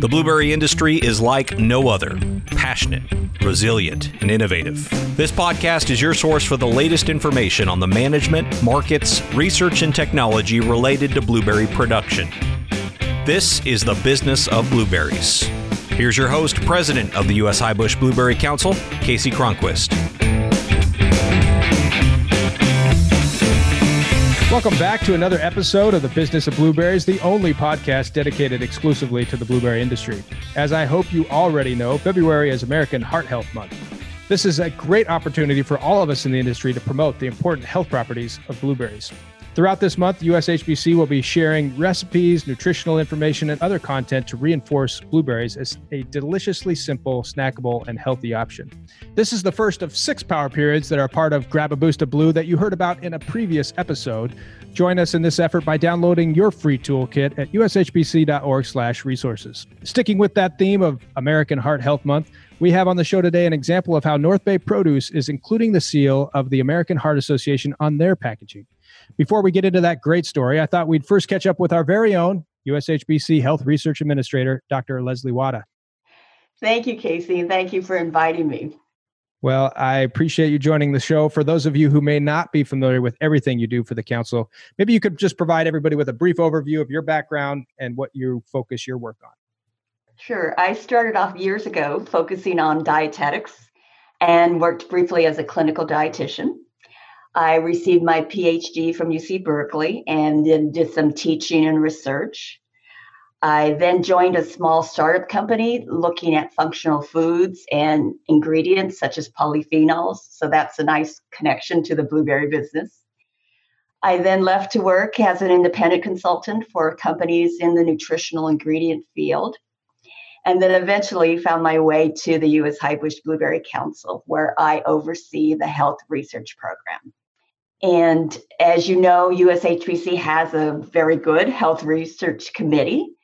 The blueberry industry is like no other passionate, resilient, and innovative. This podcast is your source for the latest information on the management, markets, research, and technology related to blueberry production. This is the business of blueberries. Here's your host, President of the U.S. Highbush Blueberry Council, Kasey Cronquist. Welcome back to another episode of the Business of Blueberries, the only podcast dedicated exclusively to the blueberry industry. As I hope you already know, February is American Heart Health Month. This is a great opportunity for all of us in the industry to promote the important health properties of blueberries. Throughout this month, USHBC will be sharing recipes, nutritional information, and other content to reinforce blueberries as a deliciously simple, snackable, and healthy option. This is the first of six power periods that are part of Grab a Boost of Blue that you heard about in a previous episode. Join us in this effort by downloading your free toolkit at ushbc.org/resources. Sticking with that theme of American Heart Health Month, we have on the show today an example of how North Bay Produce is including the seal of the American Heart Association on their packaging. Before we get into that great story, I thought we'd first catch up with our very own USHBC Health Research Administrator, Dr. Leslie Wada. Thank you, Kasey, and thank you for inviting me. Well, I appreciate you joining the show. For those of you who may not be familiar with everything you do for the council, maybe you could just provide everybody with a brief overview of your background and what you focus your work on. Sure. I started off years ago focusing on dietetics and worked briefly as a clinical dietitian. I received my PhD from UC Berkeley and then did some teaching and research. I then joined a small startup company looking at functional foods and ingredients such as polyphenols. So that's a nice connection to the blueberry business. I then left to work as an independent consultant for companies in the nutritional ingredient field. And then eventually found my way to the U.S. Highbush Blueberry Council, where I oversee the health research program. And as you know, USHBC has a very good health research committee.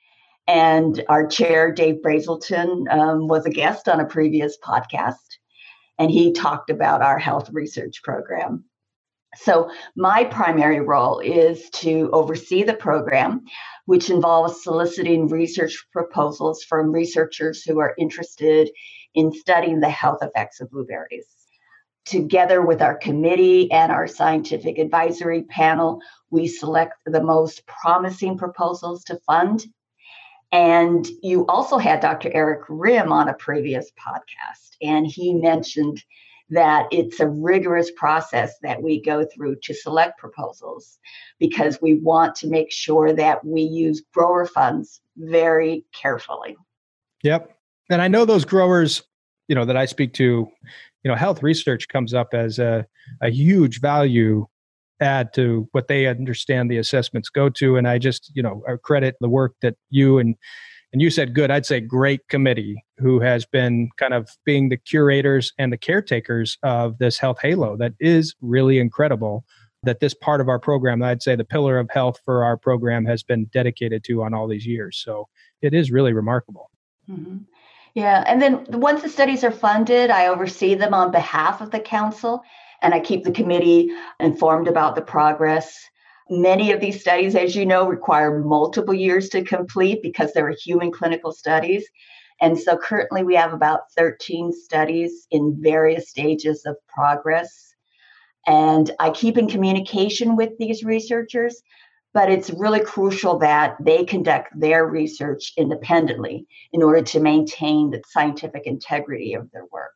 And our chair, Dave Brazelton, um, was a guest on a previous podcast, and he talked about our health research program. So, my primary role is to oversee the program, which involves soliciting research proposals from researchers who are interested in studying the health effects of blueberries together with our committee and our scientific advisory panel, we select the most promising proposals to fund. And you also had Dr. Eric Rimm on a previous podcast, and he mentioned that it's a rigorous process that we go through to select proposals because we want to make sure that we use grower funds very carefully. Yep. And I know those growers, you know, that I speak to, you know health research comes up as a, a huge value add to what they understand the assessments go to. And i just you know credit the work that you and and you said good i'd say great committee who has been kind of being the curators and the caretakers of this health halo that is really incredible that this part of our program i'd say the pillar of health for our program has been dedicated to on all these years. So it is really remarkable. Mm-hmm. Yeah, and then once the studies are funded, I oversee them on behalf of the council and I keep the committee informed about the progress. Many of these studies, as you know, require multiple years to complete because they're human clinical studies. And so currently we have about 13 studies in various stages of progress. And I keep in communication with these researchers but it's really crucial that they conduct their research independently in order to maintain the scientific integrity of their work.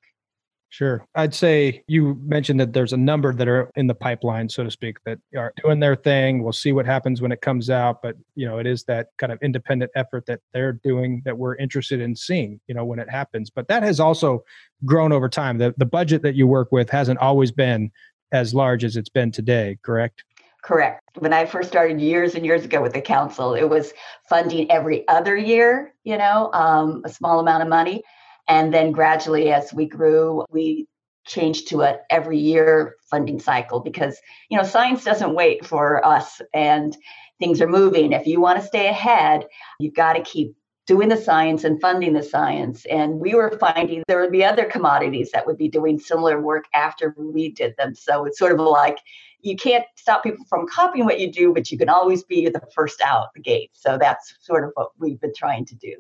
Sure. I'd say you mentioned that there's a number that are in the pipeline, so to speak, that are doing their thing. We'll see what happens when it comes out, but you know, it is that kind of independent effort that they're doing that we're interested in seeing, you know, when it happens. But that has also grown over time. The the budget that you work with hasn't always been as large as it's been today, correct? Correct. When I first started years and years ago with the council, it was funding every other year, you know, um, a small amount of money. And then gradually, as we grew, we changed to a every year funding cycle because, you know, science doesn't wait for us. And things are moving. If you want to stay ahead, you've got to keep doing the science and funding the science. And we were finding there would be other commodities that would be doing similar work after we did them. So it's sort of like you can't stop people from copying what you do, but you can always be the first out the gate. So that's sort of what we've been trying to do.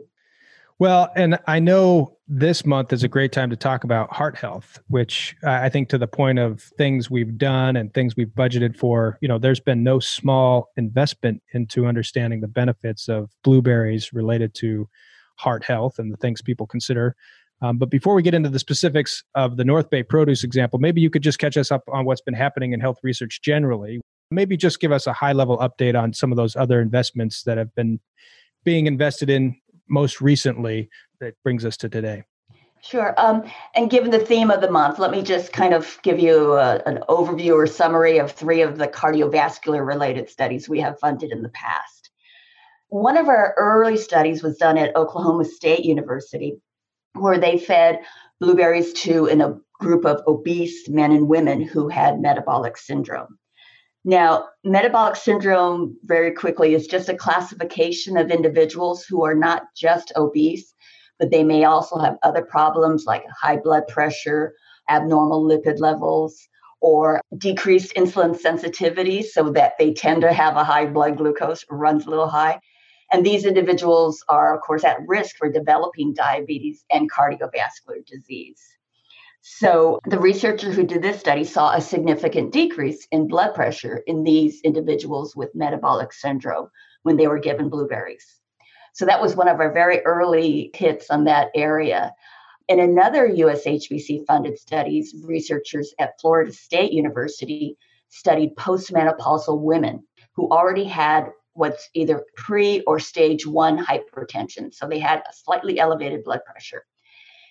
Well, and I know this month is a great time to talk about heart health, which I think to the point of things we've done and things we've budgeted for, you know, there's been no small investment into understanding the benefits of blueberries related to heart health and the things people consider. Um, but before we get into the specifics of the North Bay produce example, maybe you could just catch us up on what's been happening in health research generally. Maybe just give us a high level update on some of those other investments that have been being invested in most recently that brings us to today? Sure. Um, and given the theme of the month, let me just kind of give you a, an overview or summary of three of the cardiovascular related studies we have funded in the past. One of our early studies was done at Oklahoma State University, where they fed blueberries to in a group of obese men and women who had metabolic syndrome. Now, metabolic syndrome, very quickly, is just a classification of individuals who are not just obese, but they may also have other problems like high blood pressure, abnormal lipid levels, or decreased insulin sensitivity, so that they tend to have a high blood glucose, runs a little high. And these individuals are, of course, at risk for developing diabetes and cardiovascular disease. So, the researcher who did this study saw a significant decrease in blood pressure in these individuals with metabolic syndrome when they were given blueberries. So, that was one of our very early hits on that area. In another USHBC funded studies, researchers at Florida State University studied postmenopausal women who already had what's either pre or stage one hypertension. So they had a slightly elevated blood pressure.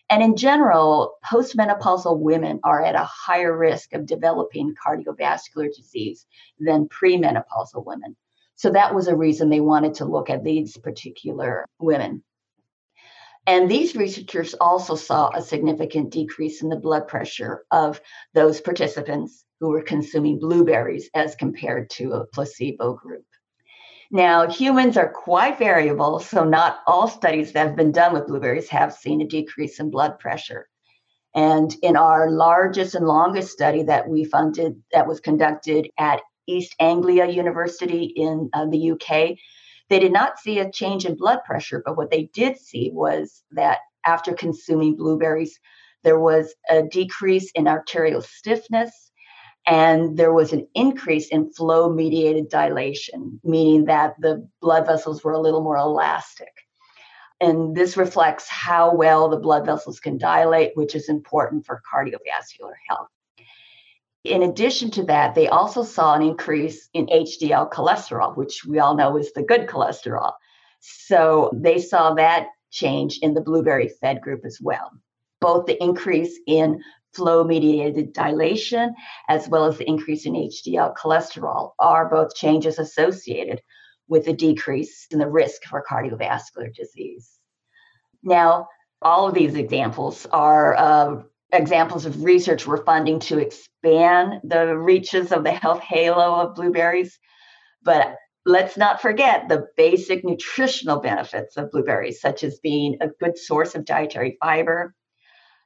And in general, postmenopausal women are at a higher risk of developing cardiovascular disease than premenopausal women. So that was a reason they wanted to look at these particular women. And these researchers also saw a significant decrease in the blood pressure of those participants who were consuming blueberries as compared to a placebo group. Now, humans are quite variable, so not all studies that have been done with blueberries have seen a decrease in blood pressure. And in our largest and longest study that we funded, that was conducted at East Anglia University in uh, the UK, they did not see a change in blood pressure, but what they did see was that after consuming blueberries, there was a decrease in arterial stiffness and there was an increase in flow mediated dilation, meaning that the blood vessels were a little more elastic. And this reflects how well the blood vessels can dilate, which is important for cardiovascular health. In addition to that, they also saw an increase in HDL cholesterol, which we all know is the good cholesterol. So they saw that change in the blueberry fed group as well. Both the increase in flow mediated dilation, as well as the increase in HDL cholesterol, are both changes associated with a decrease in the risk for cardiovascular disease. Now, all of these examples are uh, examples of research we're funding to expand the reaches of the health halo of blueberries. But let's not forget the basic nutritional benefits of blueberries, such as being a good source of dietary fiber,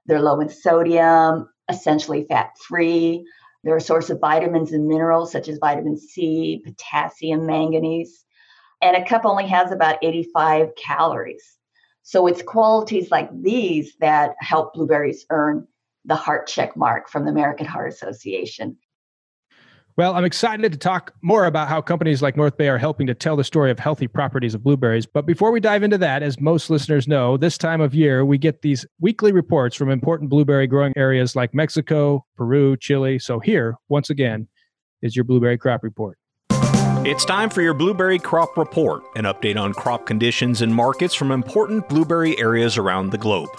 they're low in sodium, essentially fat free. They're a source of vitamins and minerals such as vitamin C, potassium, manganese. And a cup only has about 85 calories. So it's qualities like these that help blueberries earn the heart check mark from the American Heart Association. Well, I'm excited to talk more about how companies like North Bay are helping to tell the story of healthy properties of blueberries. But before we dive into that, as most listeners know, this time of year we get these weekly reports from important blueberry growing areas like Mexico, Peru, Chile. So here, once again, is your blueberry crop report. It's time for your Blueberry Crop Report, an update on crop conditions and markets from important blueberry areas around the globe.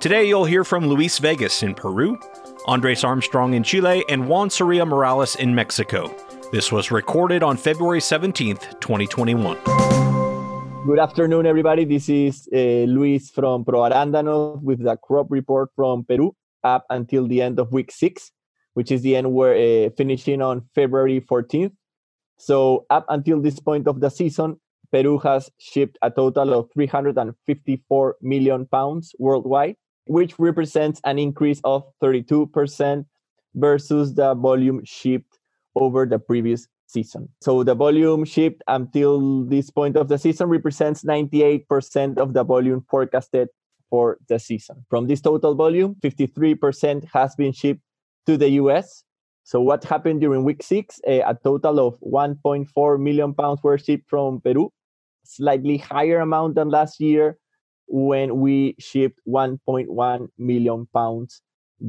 Today, you'll hear from Luis Vegas in Peru, Andres Armstrong in Chile, and Juan Soria Morales in Mexico. This was recorded on February 17th, 2021. Good afternoon, everybody. This is uh, Luis from Pro Arándano with the crop report from Peru up until the end of week six, which is the end we're uh, finishing on February 14th. So up until this point of the season, Peru has shipped a total of 354 million pounds worldwide, which represents an increase of 32% versus the volume shipped over the previous season. So the volume shipped until this point of the season represents 98% of the volume forecasted for the season. From this total volume, 53% has been shipped to the US. So what happened during week six? A, a total of 1.4 million pounds were shipped from Peru, slightly higher amount than last year when we shipped 1.1 million pounds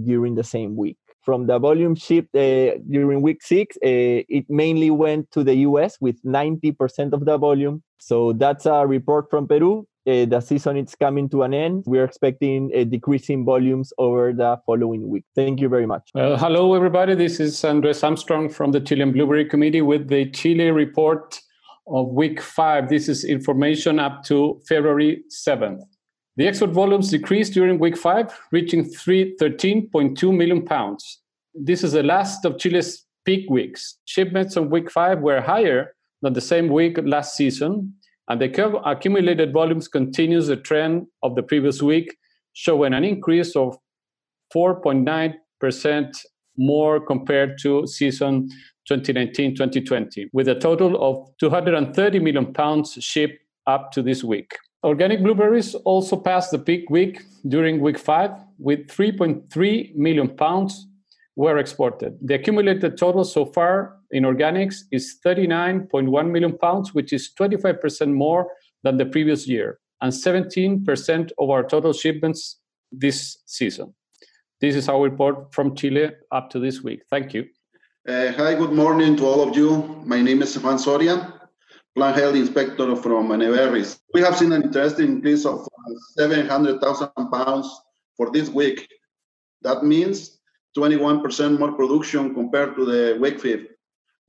during the same week from the volume shipped uh, during week six, uh, it mainly went to the US with 90% of the volume. So that's a report from Peru. Uh, the season is coming to an end. We're expecting a decrease in volumes over the following week. Thank you very much. Well, hello, everybody. This is Andres Armstrong from the Chilean Blueberry Committee with the Chile report of week five. This is information up to February 7th. The export volumes decreased during week five, reaching 13.2 million pounds. This is the last of Chile's peak weeks. Shipments on week five were higher than the same week last season, and the accumulated volumes continues the trend of the previous week, showing an increase of 4.9% more compared to season 2019-2020, with a total of 230 million pounds shipped up to this week. Organic blueberries also passed the peak week during week five, with 3.3 million pounds were exported. The accumulated total so far in organics is 39.1 million pounds, which is 25% more than the previous year, and 17% of our total shipments this season. This is our report from Chile up to this week. Thank you. Uh, hi, good morning to all of you. My name is Juan Soria plant health inspector from Neverris. We have seen an interesting increase of 700,000 pounds for this week. That means 21% more production compared to the week fifth.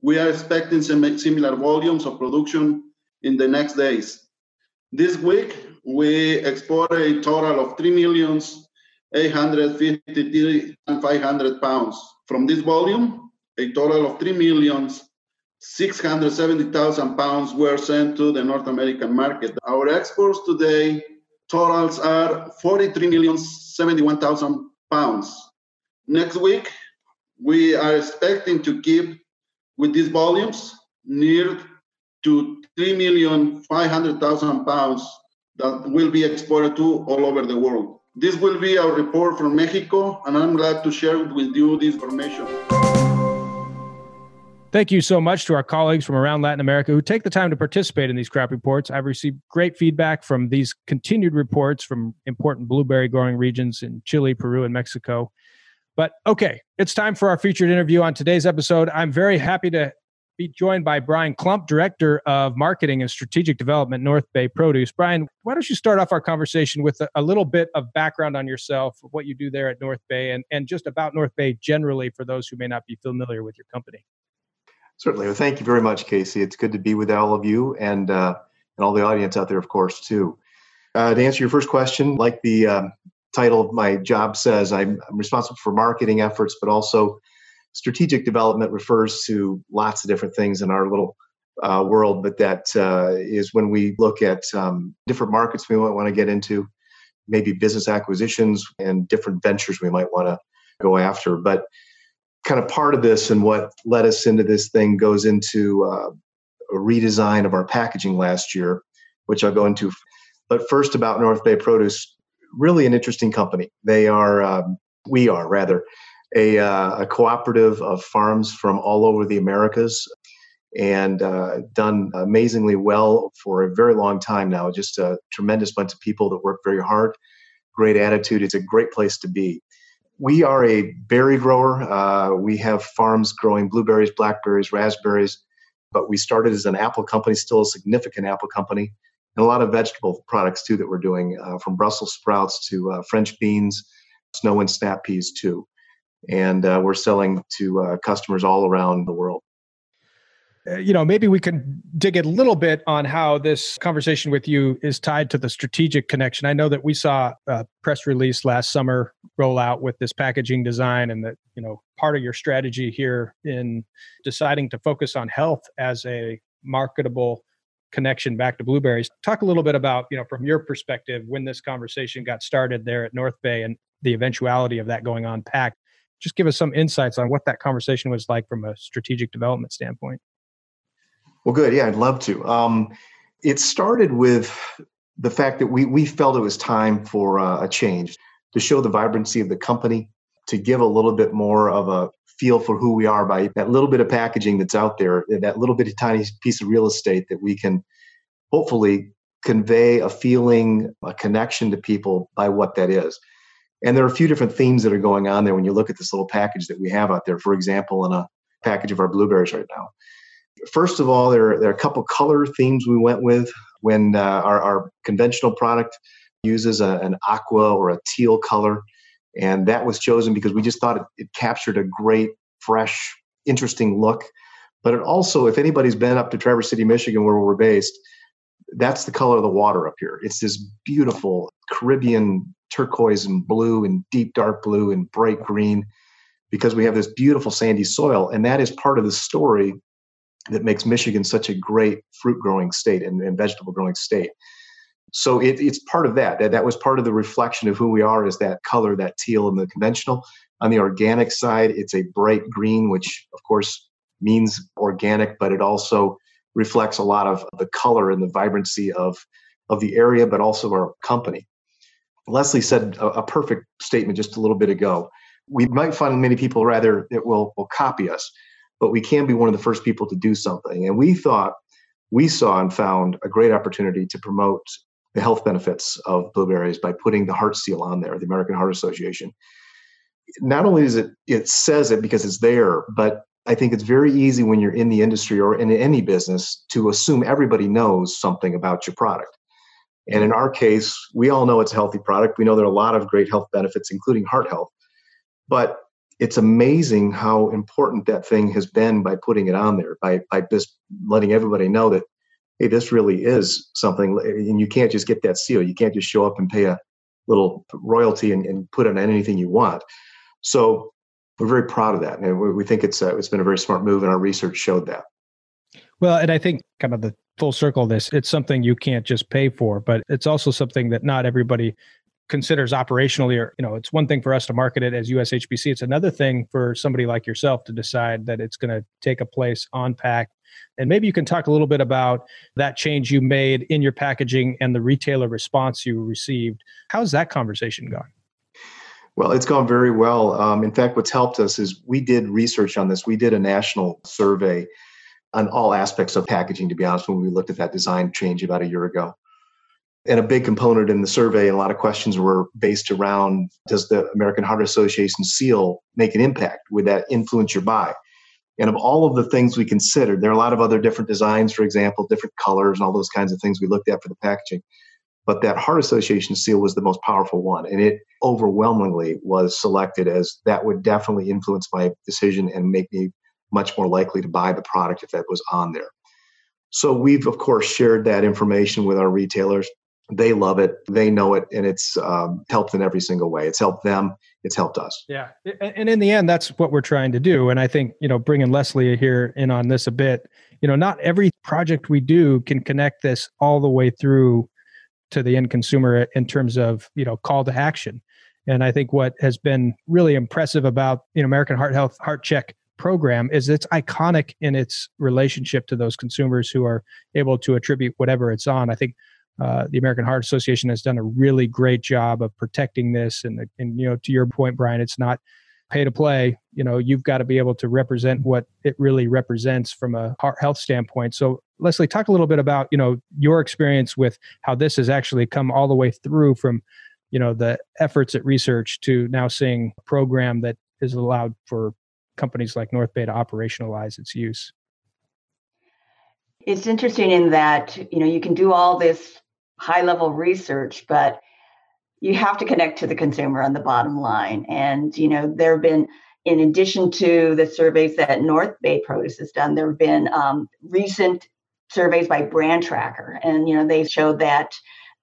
We are expecting similar volumes of production in the next days. This week, we exported a total of 3 millions 853,500 pounds. From this volume, a total of 3 millions 670,000 pounds were sent to the North American market. Our exports today totals are 43,071,000 pounds. Next week, we are expecting to keep with these volumes near to 3,500,000 pounds that will be exported to all over the world. This will be our report from Mexico, and I'm glad to share with you this information. Thank you so much to our colleagues from around Latin America who take the time to participate in these crop reports. I've received great feedback from these continued reports from important blueberry growing regions in Chile, Peru, and Mexico. But okay, it's time for our featured interview on today's episode. I'm very happy to be joined by Brian Klumpp, Director of Marketing and Strategic Development, North Bay Produce. Brian, why don't you start off our conversation with a, little bit of background on yourself, what you do there at North Bay, and, and just about North Bay generally for those who may not be familiar with your company? Certainly. Well, thank you very much, Kasey. It's good to be with all of you and uh, and all the audience out there, of course, too. Uh, to answer your first question, like the um, title of my job says, I'm, I'm, responsible for marketing efforts, but also strategic development refers to lots of different things in our little uh, world. But that uh, is when we look at um, different markets we might want to get into, maybe business acquisitions and different ventures we might want to go after. But kind of part of this and what led us into this thing goes into uh, a redesign of our packaging last year, which I'll go into. But first, about North Bay Produce, really an interesting company. They are, um, we are rather, a, uh, a, cooperative of farms from all over the Americas and uh, done amazingly well for a very long time now. Just a tremendous bunch of people that work very hard, great attitude. It's a great place to be we are a berry grower. Uh, we have farms growing blueberries, blackberries, raspberries, but we started as an apple company, still a significant apple company, and a lot of vegetable products too that we're doing, uh, from Brussels sprouts to uh, French beans, snow and snap peas too. And uh, we're selling to uh, customers all around the world. Uh, you know, maybe we can dig a little bit on how this conversation with you is tied to the strategic connection. I know that we saw a press release last summer roll out with this packaging design, and that you know part of your strategy here in deciding to focus on health as a marketable connection back to blueberries. Talk a little bit about you know from your perspective when this conversation got started there at North Bay and the eventuality of that going on packed. Just give us some insights on what that conversation was like from a strategic development standpoint. Well, good. Yeah, I'd love to. Um, it started with the fact that we we felt it was time for uh, a change to show the vibrancy of the company, to give a little bit more of a feel for who we are by that little bit of packaging that's out there, that little bit of tiny piece of real estate that we can hopefully convey a feeling, a connection to people by what that is. And there are a few different themes that are going on there when you look at this little package that we have out there. For example, in a package of our blueberries right now. First of all, there are, there are a couple color themes we went with when uh, our, our conventional product uses a, an aqua or a teal color. And that was chosen because we just thought it, it captured a great, fresh, interesting look. But it also, if anybody's been up to Traverse City, Michigan, where we're based, that's the color of the water up here. It's this beautiful Caribbean turquoise and blue and deep dark blue and bright green because we have this beautiful sandy soil. And that is part of the story that makes Michigan such a great fruit growing state and, and vegetable growing state. So it, it's part of that. that. That was part of the reflection of who we are is that color, that teal in the conventional. On the organic side, it's a bright green, which of course means organic, but it also reflects a lot of the color and the vibrancy of, of the area, but also our company. Leslie said a, a perfect statement just a little bit ago. We might find many people rather that will, will copy us but we can be one of the first people to do something. And we thought, we saw and found a great opportunity to promote the health benefits of blueberries by putting the heart seal on there, the American Heart Association. Not only is it, it says it because it's there, but I think it's very easy when you're in the industry or in any business to assume everybody knows something about your product. And in our case, we all know it's a healthy product. We know there are a lot of great health benefits, including heart health. But it's amazing how important that thing has been by putting it on there, by by just letting everybody know that hey, this really is something, and you can't just get that seal. You can't just show up and pay a little royalty and, and put it on anything you want. So we're very proud of that, and we, we think it's a, it's been a very smart move, and our research showed that. Well, and I think kind of the full circle this it's something you can't just pay for but it's also something that not everybody considers operationally or you know it's one thing for us to market it as ushbc it's another thing for somebody like yourself to decide that it's going to take a place on pack and maybe you can talk a little bit about that change you made in your packaging and the retailer response you received how's that conversation gone well, it's gone very well. Um, in fact, what's helped us is we did research on this. We did a national survey on all aspects of packaging, to be honest, when we looked at that design change about a year ago. And a big component in the survey, and a lot of questions were based around does the American Heart Association seal make an impact? Would that influence your buy? And of all of the things we considered, there are a lot of other different designs, for example, different colors and all those kinds of things we looked at for the packaging. But that Heart Association seal was the most powerful one. And it overwhelmingly was selected as that would definitely influence my decision and make me much more likely to buy the product if that was on there. So we've, of course, shared that information with our retailers they love it. They know it and it's um, helped in every single way. It's helped them. It's helped us. Yeah. And in the end that's what we're trying to do. And i think you know bringing leslie here in on this a bit you know not every project we do can connect this all the way through to the end consumer in terms of you know call to action. And i think what has been really impressive about you know american heart health heart check program is it's iconic in its relationship to those consumers who are able to attribute whatever it's on. I think uh, the American Heart Association has done a really great job of protecting this. And, and you know, to your point, Brian, it's not pay to play. You know, you've got to be able to represent what it really represents from a heart health standpoint. So, Leslie, talk a little bit about you know your experience with how this has actually come all the way through from you know the efforts at research to now seeing a program that is allowed for companies like North Bay to operationalize its use. It's interesting in that you know you can do all this high level research, but you have to connect to the consumer on the bottom line. And, you know, there have been In addition to the surveys that North Bay Produce has done, there have been um, recent surveys by Brand Tracker, and you know they showed that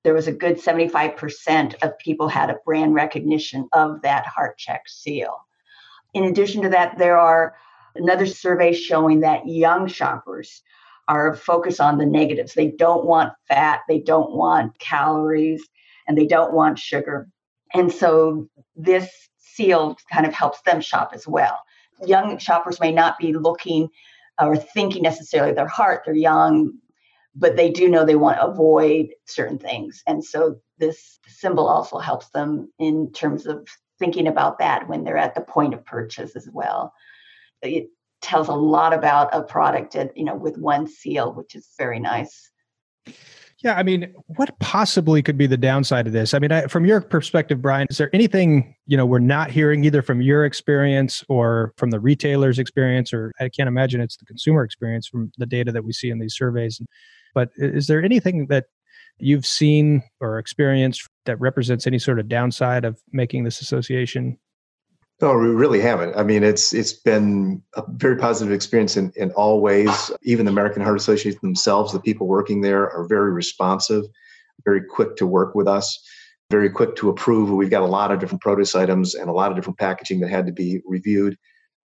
there was a good 75% of people had a brand recognition of that heart check seal. In addition to that, there are another survey showing that young shoppers are focused on the negatives. They don't want fat, they don't want calories, and they don't want sugar. And so this seal kind of helps them shop as well. Young shoppers may not be looking or thinking necessarily their heart, they're young, but they do know they want to avoid certain things. And so this symbol also helps them in terms of thinking about that when they're at the point of purchase as well. It tells a lot about a product, you know, with one seal, which is very nice. Yeah, I mean, what possibly could be the downside of this? I mean, I, from your perspective, Brian, is there anything you know we're not hearing either from your experience or from the retailer's experience, or I can't imagine it's the consumer experience from the data that we see in these surveys. But is there anything that you've seen or experienced that represents any sort of downside of making this association no, we really haven't. I mean, it's it's been a very positive experience in, in all ways. Even the American Heart Association themselves, the people working there are very responsive, very quick to work with us, very quick to approve. We've got a lot of different produce items and a lot of different packaging that had to be reviewed.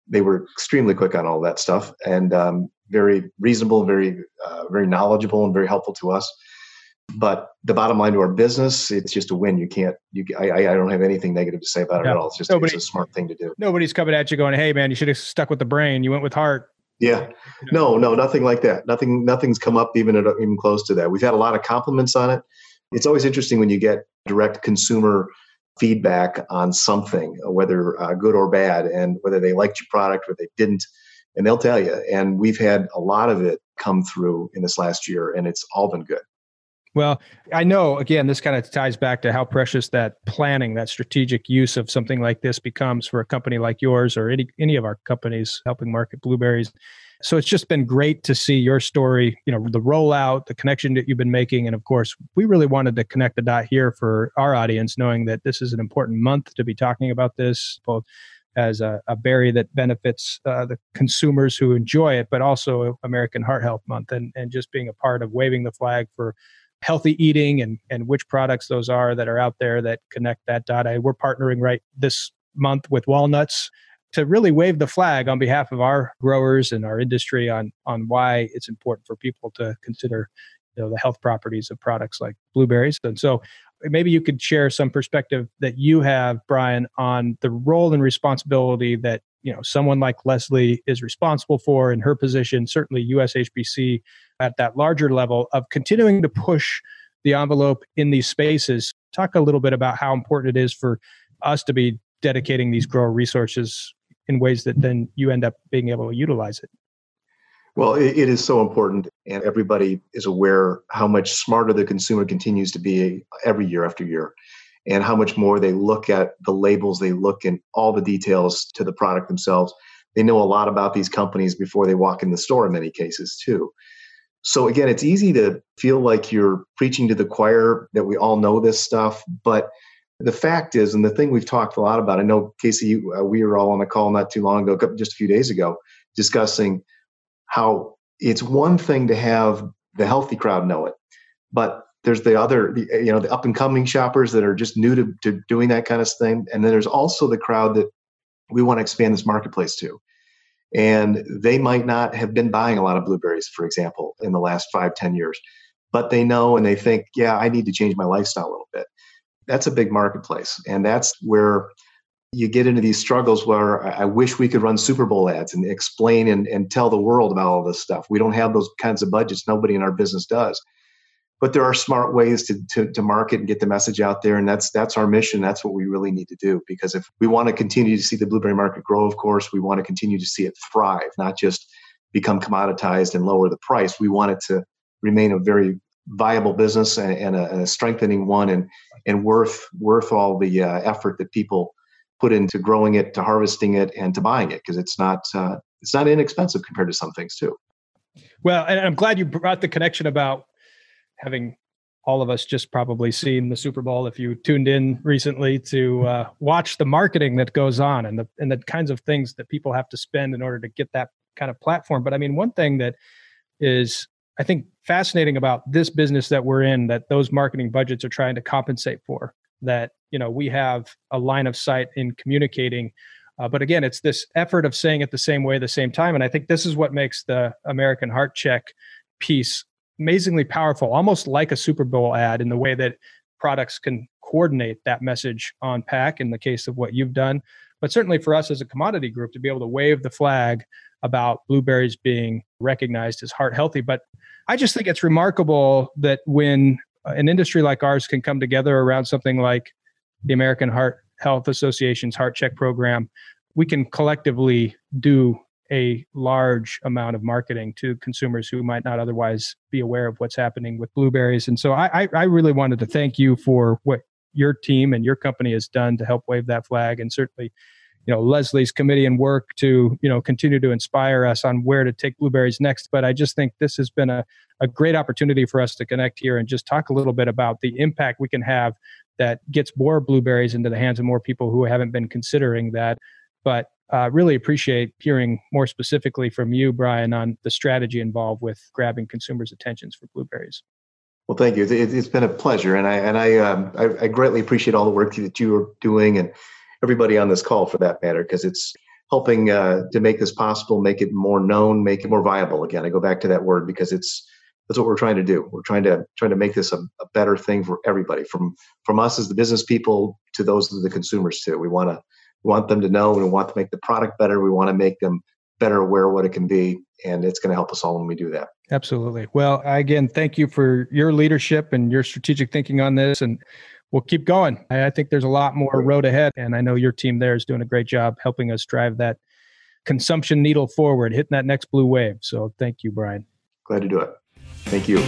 They were extremely quick on all that stuff and um, very reasonable, very uh, very knowledgeable, and very helpful to us. But the bottom line to our business, it's just a win. You can't. You, I, I don't have anything negative to say about it at all. It's just Nobody, it's a smart thing to do. Nobody's coming at you going, "Hey, man, you should have stuck with the brain. You went with heart." Yeah, no, no, nothing like that. Nothing, nothing's come up even at, even close to that. We've had a lot of compliments on it. It's always interesting when you get direct consumer feedback on something, whether uh, good or bad, and whether they liked your product or they didn't, and they'll tell you. And we've had a lot of it come through in this last year, and it's all been good. Well, I know again, this kind of ties back to how precious that planning, that strategic use of something like this becomes for a company like yours or any any of our companies helping market blueberries. So it's just been great to see your story, you know, the rollout, the connection that you've been making. And of course, we really wanted to connect the dot here for our audience, knowing that this is an important month to be talking about this, both as a, a berry that benefits uh, the consumers who enjoy it, but also American Heart Health Month and, and just being a part of waving the flag for healthy eating and and which products those are that are out there that connect that data. We're partnering right this month with Walnuts to really wave the flag on behalf of our growers and our industry on on why it's important for people to consider you know the health properties of products like blueberries. And so maybe you could share some perspective that you have Brian on the role and responsibility that you know someone like Leslie is responsible for in her position certainly USHBC at that larger level of continuing to push the envelope in these spaces. Talk a little bit about how important it is for us to be dedicating these grower resources in ways that then you end up being able to utilize it. Well it, it is so important and everybody is aware how much smarter the consumer continues to be every year after year and how much more they look at the labels, they look in all the details to the product themselves. They know a lot about these companies before they walk in the store in many cases, too. So, again, it's easy to feel like you're preaching to the choir that we all know this stuff. But the fact is, and the thing we've talked a lot about, I know, Kasey, uh, we were all on a call not too long ago, just a few days ago, discussing how it's one thing to have the healthy crowd know it, but there's the other the, you know the up and coming shoppers that are just new to, to doing that kind of thing. And then there's also the crowd that we want to expand this marketplace to. And they might not have been buying a lot of blueberries for example in the last five ten years but they know and they think yeah i need to change my lifestyle a little bit. That's a big marketplace. And that's where you get into these struggles where I wish we could run Super Bowl ads and explain and, and tell the world about all this stuff. We don't have those kinds of budgets. Nobody in our business does but there are smart ways to, to, to market and get the message out there. And that's that's our mission. That's what we really need to do. Because if we want to continue to see the blueberry market grow of course we want to continue to see it thrive not just become commoditized and lower the price. We want it to remain a very viable business and, and, a, and a, strengthening one and and worth worth all the uh, effort that people put into growing it to harvesting it and to buying it. Because it's not uh, it's not inexpensive compared to some things too. Well and i'm glad you brought the connection about having all of us just probably seen the Super Bowl if you tuned in recently to uh, watch the marketing that goes on and the and the kinds of things that people have to spend in order to get that kind of platform. But I mean, one thing that is I think fascinating about this business that we're in that those marketing budgets are trying to compensate for that you know we have a line of sight in communicating uh, but again it's this effort of saying it the same way the same time and i think this is what makes the american heart check piece amazingly powerful almost like a super bowl ad in the way that products can coordinate that message on pack in the case of what you've done but certainly for us as a commodity group to be able to wave the flag about blueberries being recognized as heart healthy. But I just think it's remarkable that when an industry like ours can come together around something like the American Heart Health Association's Heart Check program, we can collectively do a large amount of marketing to consumers who might not otherwise be aware of what's happening with blueberries. And so I, I really wanted to thank you for what your team and your company has done to help wave that flag. And certainly you know leslie's committee and work to you know continue to inspire us on where to take blueberries next. But i just think this has been a, a great opportunity for us to connect here and just talk a little bit about the impact we can have that gets more blueberries into the hands of more people who haven't been considering that. But uh, really appreciate hearing more specifically from you brian on the strategy involved with grabbing consumers attentions for blueberries well, thank you. It, has been a pleasure, and I and I, um, I, I greatly appreciate all the work that you are doing, and everybody on this call for that matter, because it's helping uh, to make this possible, make it more known, make it more viable. Again, I go back to that word because it's that's what we're trying to do. We're trying to trying to make this a, a better thing for everybody, from from us as the business people to those of the consumers too. We want to we want them to know. We want to make the product better. We want to make them better aware what it can be, and it's going to help us all when we do that. Absolutely. Well, again, thank you for your leadership and your strategic thinking on this, and we'll keep going. I, think there's a lot more road ahead, and I know your team there is doing a great job helping us drive that consumption needle forward, hitting that next blue wave. So thank you, Brian. Glad to do it. Thank you.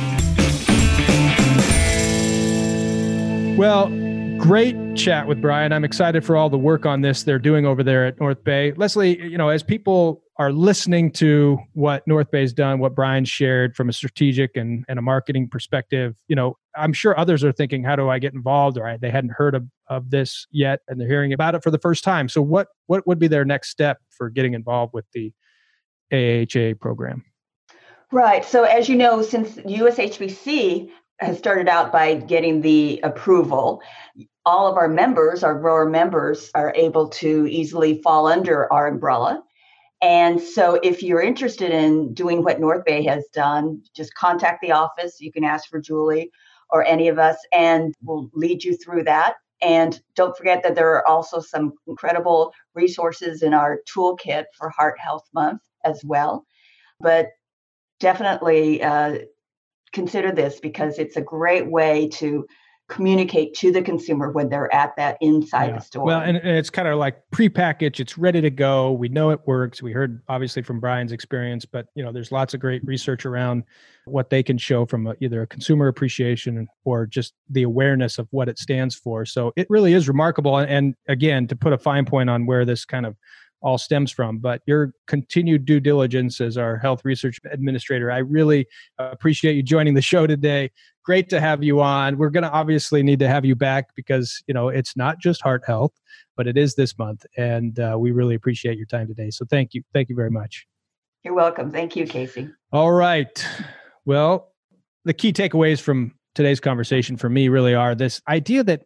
Well, great chat with Brian. I'm excited for all the work on this they're doing over there at North Bay. Leslie, you know, as people are listening to what North Bay's done, what Brian shared from a strategic and, and a marketing perspective, you know, I'm sure others are thinking, how do I get involved? Or they hadn't heard of, of this yet and they're hearing about it for the first time. So what what would be their next step for getting involved with the AHA program? Right. So as you know, since USHBC has started out by getting the approval, all of our members, our grower members, are able to easily fall under our umbrella. And so, if you're interested in doing what North Bay has done, just contact the office. You can ask for Julie or any of us, and we'll lead you through that. And don't forget that there are also some incredible resources in our toolkit for Heart Health Month as well. But definitely uh, consider this because it's a great way to communicate to the consumer when they're at that inside yeah. the store. Well, and, and it's kind of like pre-packaged, it's ready to go. We know it works. We heard obviously from Brian's experience, but you know, there's lots of great research around what they can show from a, either a consumer appreciation or just the awareness of what it stands for. So it really is remarkable. And, and again, to put a fine point on where this kind of all stems from. But your continued due diligence as our health research administrator, I really appreciate you joining the show today. Great to have you on. We're going to obviously need to have you back because you know it's not just heart health, but it is this month, and uh, we really appreciate your time today. So thank you, thank you very much. You're welcome. Thank you, Kasey. All right. Well, the key takeaways from today's conversation for me really are this idea that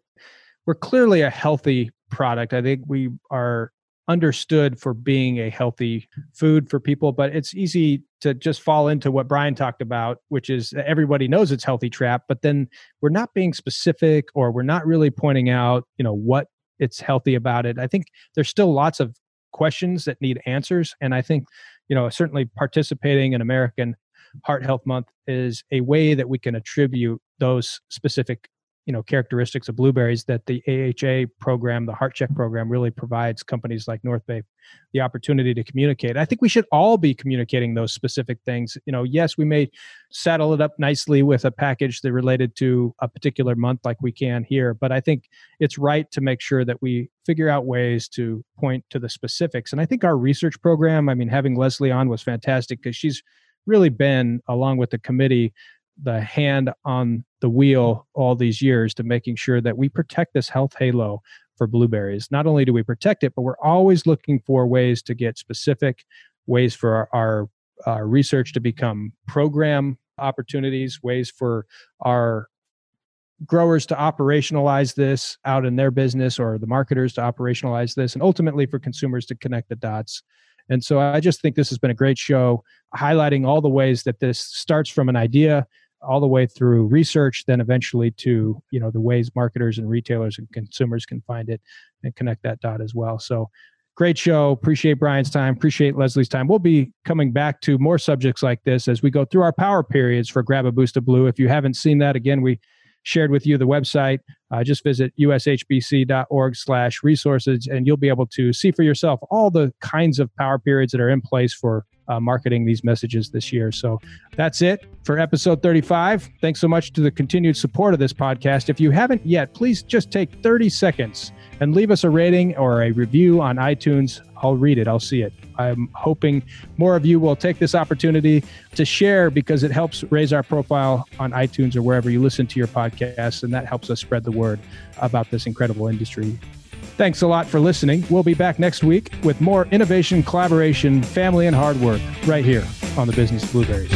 we're clearly a healthy product. I think we are understood for being a healthy food for people but it's easy to just fall into what brian talked about which is everybody knows it's healthy trap but then we're not being specific or we're not really pointing out you know what it's healthy about it. I think there's still lots of questions that need answers and i think you know certainly participating in american heart health month is a way that we can attribute those specific you know characteristics of blueberries that the AHA program, the Heart Check program, really provides companies like North Bay the opportunity to communicate. I think we should all be communicating those specific things. You know, yes, we may saddle it up nicely with a package that related to a particular month, like we can here, but I think it's right to make sure that we figure out ways to point to the specifics. And I think our research program, I mean, having Leslie on was fantastic because she's really been, along with the committee, the hand on the wheel all these years to making sure that we protect this health halo for blueberries. Not only do we protect it, but we're always looking for ways to get specific, ways for our, our, our research to become program opportunities, ways for our growers to operationalize this out in their business or the marketers to operationalize this and ultimately for consumers to connect the dots and so i just think this has been a great show highlighting all the ways that this starts from an idea all the way through research then eventually to you know the ways marketers and retailers and consumers can find it and connect that dot as well. So great show. Appreciate brian's time. Appreciate leslie's time. We'll be coming back to more subjects like this as we go through our power periods for grab a boost of blue. If you haven't seen that again we shared with you the website. Uh, just visit ushbc.org slash resources and you'll be able to see for yourself all the kinds of power periods that are in place for uh, marketing these messages this year. So that's it for episode 35. Thanks so much to the continued support of this podcast. If you haven't yet, please just take 30 seconds and leave us a rating or a review on iTunes. I'll read it, I'll see it. I'm hoping more of you will take this opportunity to share because it helps raise our profile on iTunes or wherever you listen to your podcasts, and that helps us spread the word about this incredible industry. Thanks a lot for listening. We'll be back next week with more innovation, collaboration, family, and hard work right here on the Business Blueberries.